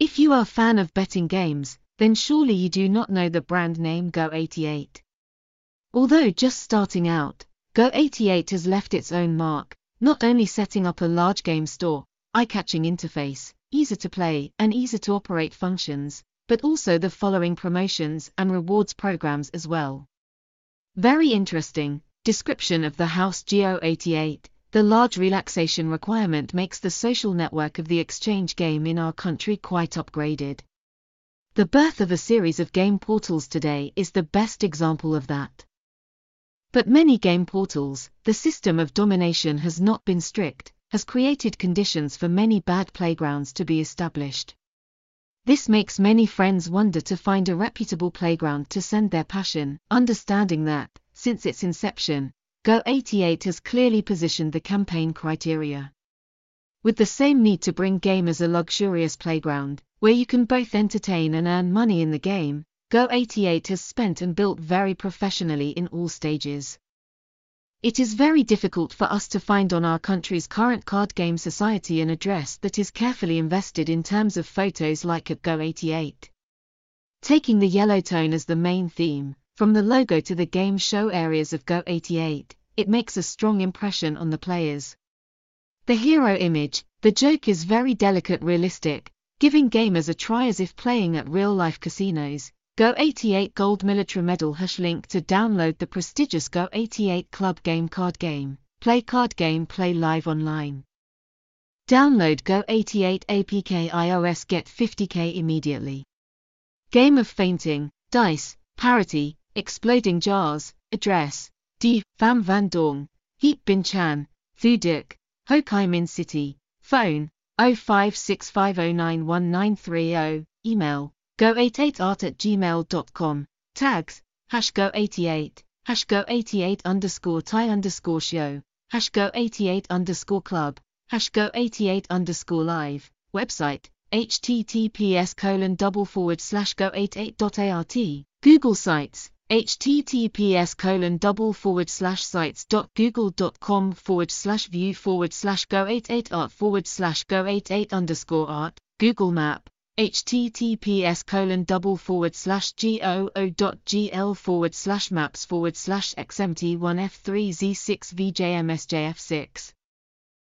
If you are a fan of betting games, then surely you do not know the brand name Go88. Although just starting out, Go88 has left its own mark, not only setting up a large game store, eye-catching interface, easy to play and easy to operate functions, but also the following promotions and rewards programs as well. Very interesting. Description of the house Go88. The large relaxation requirement makes the social network of the exchange game in our country quite upgraded. The birth of a series of game portals today is the best example of that. But many game portals, the system of domination has not been strict, has created conditions for many bad playgrounds to be established. This makes many friends wonder to find a reputable playground to send their passion, understanding that, since its inception, Go88 has clearly positioned the campaign criteria. With the same need to bring gamers a luxurious playground, where you can both entertain and earn money in the game, Go88 has spent and built very professionally in all stages. It is very difficult for us to find on our country's current card game society an address that is carefully invested in terms of photos like at Go88. Taking the yellow tone as the main theme, from the logo to the game show areas of Go88, it makes a strong impression on the players. The hero image, the joke is very delicate realistic, giving gamers a try as if playing at real-life casinos, Go88 Gold Military Medal Hush link to download the prestigious Go88 Club Game card game. Play card game play live online. Download Go88 APK iOS get 50k immediately. Game of fainting, dice, parity, exploding jars, address, D. Pham Van Dong, Hiep Binh Chanh, Thu Duc, Ho Chi Minh City, phone 0565091930, email go88art at gmail.com, tags, hash go88, hash go88 underscore Thai underscore show, hash go88 underscore club, hash go88 underscore live, website, https colon double forward slash go88.art, Google Sites, https colon double forward slash sites dot google dot com forward slash view forward slash go88 art forward slash go88 underscore art, Google Map, https colon double forward slash goo.gl forward slash maps forward slash xmt1f3z6vjmsjf6